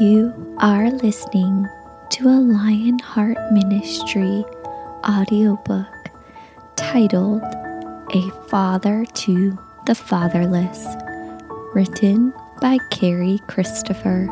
You are listening to a Lionheart Ministry audiobook titled A Father to the Fatherless, written by Carrie Christopher,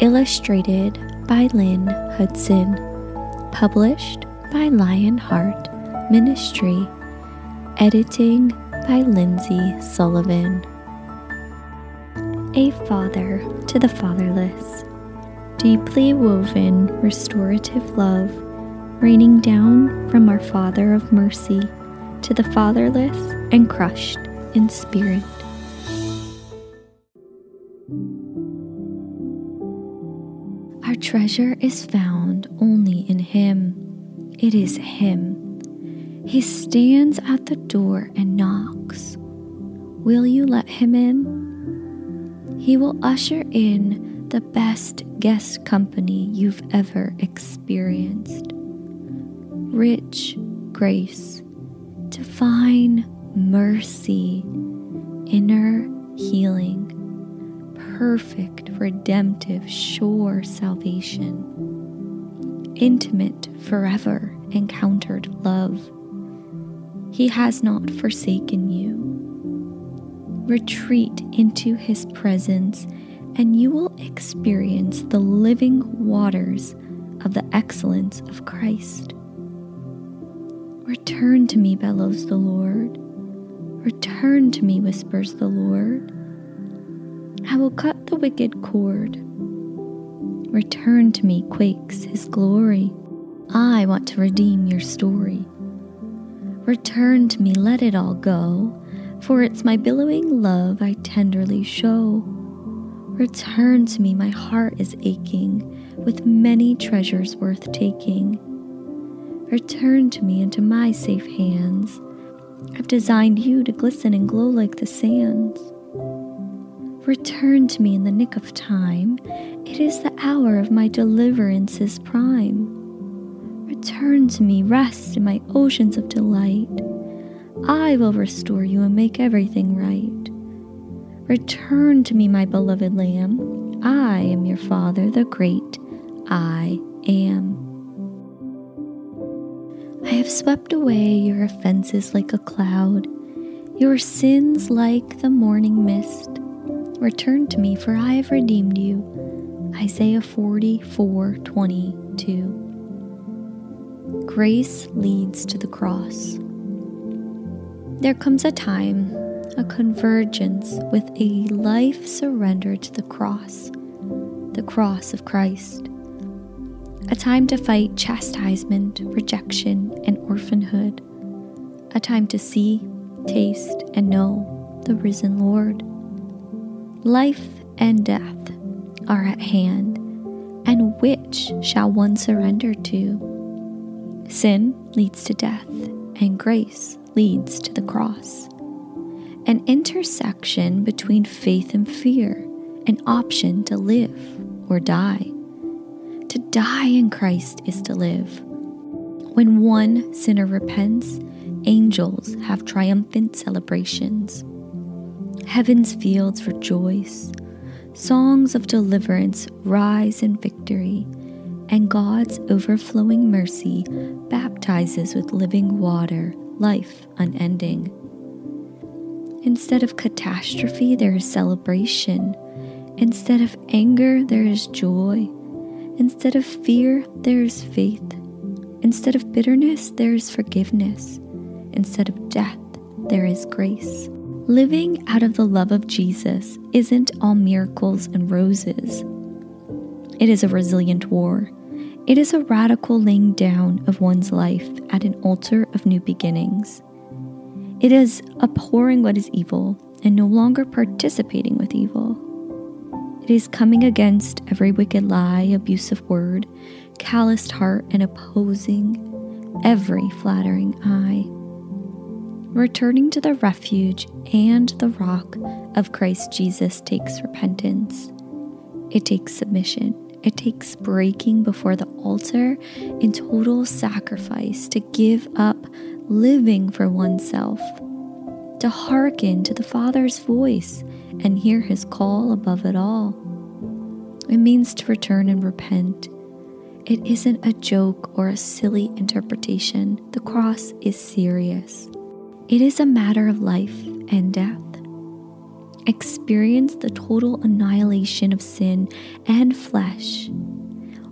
illustrated by Lynne Hudson, published by Lionheart Ministry, editing by Lindsey Sullivan. A Father to the Fatherless, deeply woven restorative love raining down from our Father of mercy to the fatherless and crushed in spirit. Our treasure is found only in Him. It is Him. He stands at the door and knocks. Will you let Him in? He will usher in the best guest company you've ever experienced. Rich grace, divine mercy, inner healing, perfect, redemptive, sure salvation, intimate, forever encountered love. He has not forsaken you. Retreat into His presence, and you will experience the living waters of the excellence of Christ. Return to me, bellows the Lord. Return to me, whispers the Lord. I will cut the wicked cord. Return to me, quakes his glory. I want to redeem your story. Return to me, let it all go, for it's my billowing love I tenderly show. Return to me, my heart is aching, with many treasures worth taking. Return to me into my safe hands. I've designed you to glisten and glow like the sands. Return to me in the nick of time. It is the hour of my deliverance's prime. Return to me, rest in my oceans of delight. I will restore you and make everything right. Return to me, my beloved Lamb. I am your Father, the great I am. I have swept away your offenses like a cloud, your sins like the morning mist. Return to me, for I have redeemed you. Isaiah 44 22. Grace leads to the cross. There comes a time, a convergence with a life surrendered to the cross, the cross of Christ a time to fight chastisement, rejection, and orphanhood, a time to see, taste, and know the risen Lord. Life and death are at hand, and which shall one surrender to? Sin leads to death, and grace leads to the cross. An intersection between faith and fear, an option to live or die. To die in Christ is to live. When one sinner repents, angels have triumphant celebrations. Heaven's fields rejoice. Songs of deliverance rise in victory, and God's overflowing mercy baptizes with living water, life unending. Instead of catastrophe, there is celebration. Instead of anger, there is joy. Instead of fear, there is faith. Instead of bitterness, there is forgiveness. Instead of death, there is grace. Living out of the love of Jesus isn't all miracles and roses. It is a resilient war. It is a radical laying down of one's life at an altar of new beginnings. It is abhorring what is evil and no longer participating with evil. It is coming against every wicked lie, abusive word, calloused heart, and opposing every flattering eye. Returning to the refuge and the rock of Christ Jesus takes repentance. It takes submission. It takes breaking before the altar in total sacrifice to give up living for oneself, to hearken to the Father's voice and hear his call above it all. It means to return and repent. It isn't a joke or a silly interpretation. The cross is serious. It is a matter of life and death. Experience the total annihilation of sin and flesh,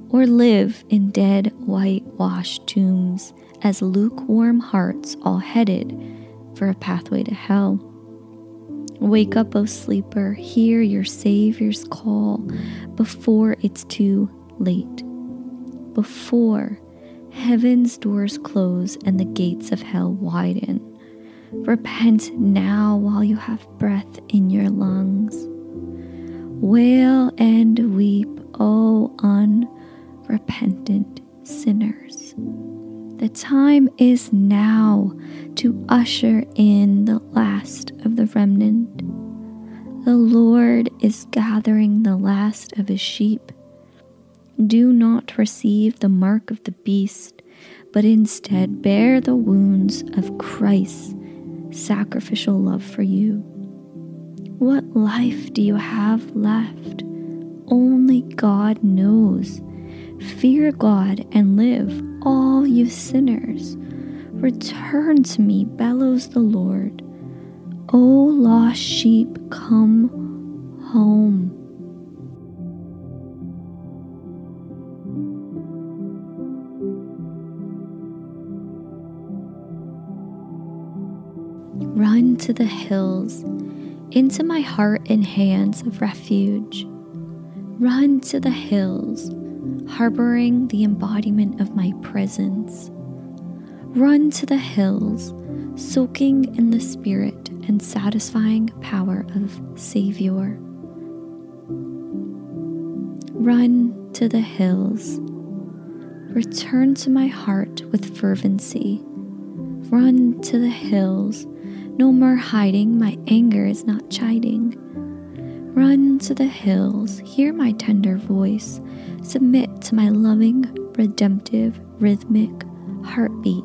or live in dead, whitewashed tombs as lukewarm hearts all headed for a pathway to hell. Wake up, O sleeper, hear your Savior's call before it's too late, before heaven's doors close and the gates of hell widen. Repent now while you have breath in your lungs. Wail and weep, O unrepentant sinners. The time is now to usher in the last of the remnant. The Lord is gathering the last of his sheep. Do not receive the mark of the beast, but instead bear the wounds of Christ's sacrificial love for you. What life do you have left? Only God knows. Fear God and live, all you sinners. Return to me, bellows the Lord. O lost sheep, come home. To the hills, into my heart and hands of refuge. Run to the hills harboring the embodiment of my presence. Run to the hills, soaking in the spirit and satisfying power of Savior. Run to the hills. Return to my heart with fervency. Run to the hills. No more hiding, my anger is not chiding. Run to the hills, hear my tender voice, submit to my loving, redemptive, rhythmic heartbeat.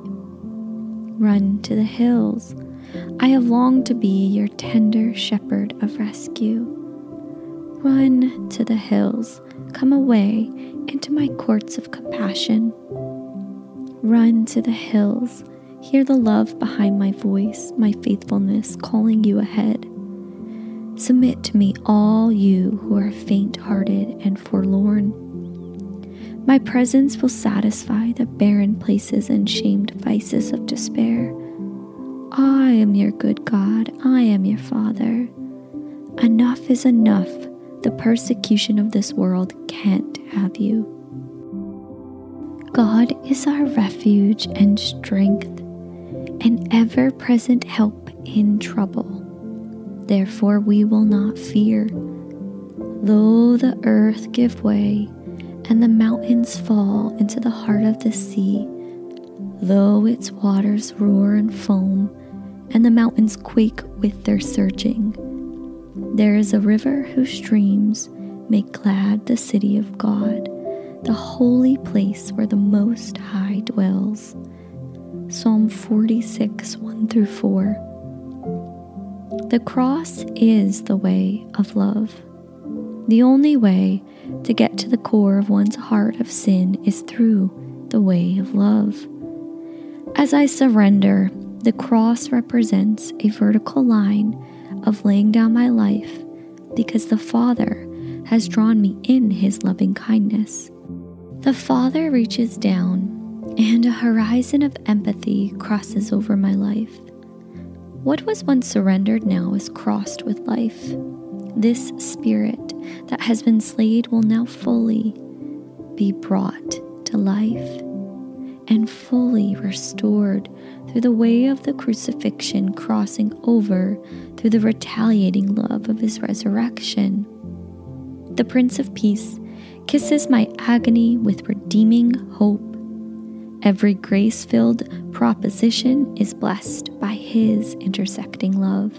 Run to the hills. I have longed to be your tender shepherd of rescue. Run to the hills. Come away into my courts of compassion. Run to the hills. Hear the love behind my voice, my faithfulness calling you ahead. Submit to me, all you who are faint hearted and forlorn. My presence will satisfy the barren places and shamed vices of despair. I am your good God, I am your Father. Enough is enough. The persecution of this world can't have you. God is our refuge and strength, an ever present help in trouble. Therefore, we will not fear. Though the earth give way and the mountains fall into the heart of the sea, though its waters roar and foam, and the mountains quake with their surging, there is a river whose streams make glad the city of God, the holy place where the Most High dwells. Psalm 46 1 through 4. The cross is the way of love. The only way to get to the core of one's heart of sin is through the way of love. As I surrender, the cross represents a vertical line of laying down my life because the Father has drawn me in his loving kindness. The Father reaches down, and a horizon of empathy crosses over my life. What was once surrendered now is crossed with life. This spirit that has been slayed will now fully be brought to life and fully restored through the way of the crucifixion, crossing over through the retaliating love of his resurrection. The Prince of Peace kisses my agony with redeeming hope Every grace filled proposition is blessed by His intersecting love.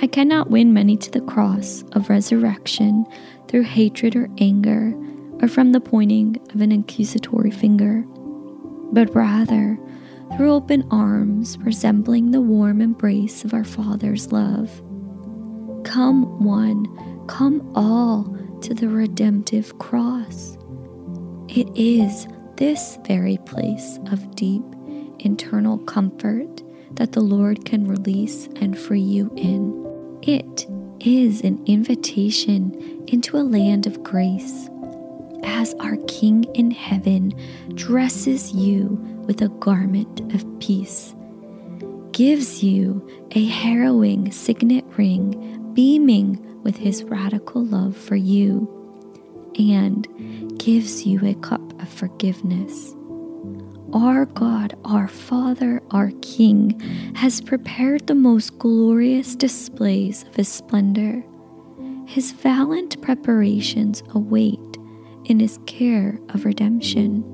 I cannot win many to the cross of resurrection through hatred or anger or from the pointing of an accusatory finger, but rather through open arms resembling the warm embrace of our Father's love. Come one, come all, to the redemptive cross. It is this very place of deep internal comfort that the Lord can release and free you in. It is an invitation into a land of grace as our King in heaven dresses you with a garment of peace, gives you a harrowing signet ring beaming with his radical love for you, and gives you a cup of forgiveness. Our God, our Father, our King, has prepared the most glorious displays of His splendor. His valiant preparations await in His care of redemption.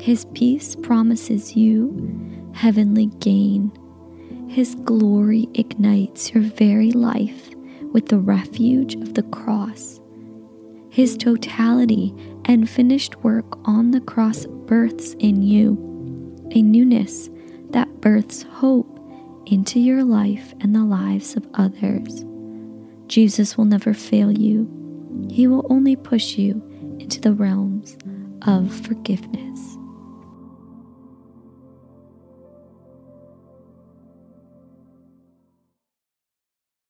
His peace promises you heavenly gain. His glory ignites your very life with the refuge of the cross. His totality and finished work on the cross births in you a newness that births hope into your life and the lives of others. Jesus will never fail you, He will only push you into the realms of forgiveness.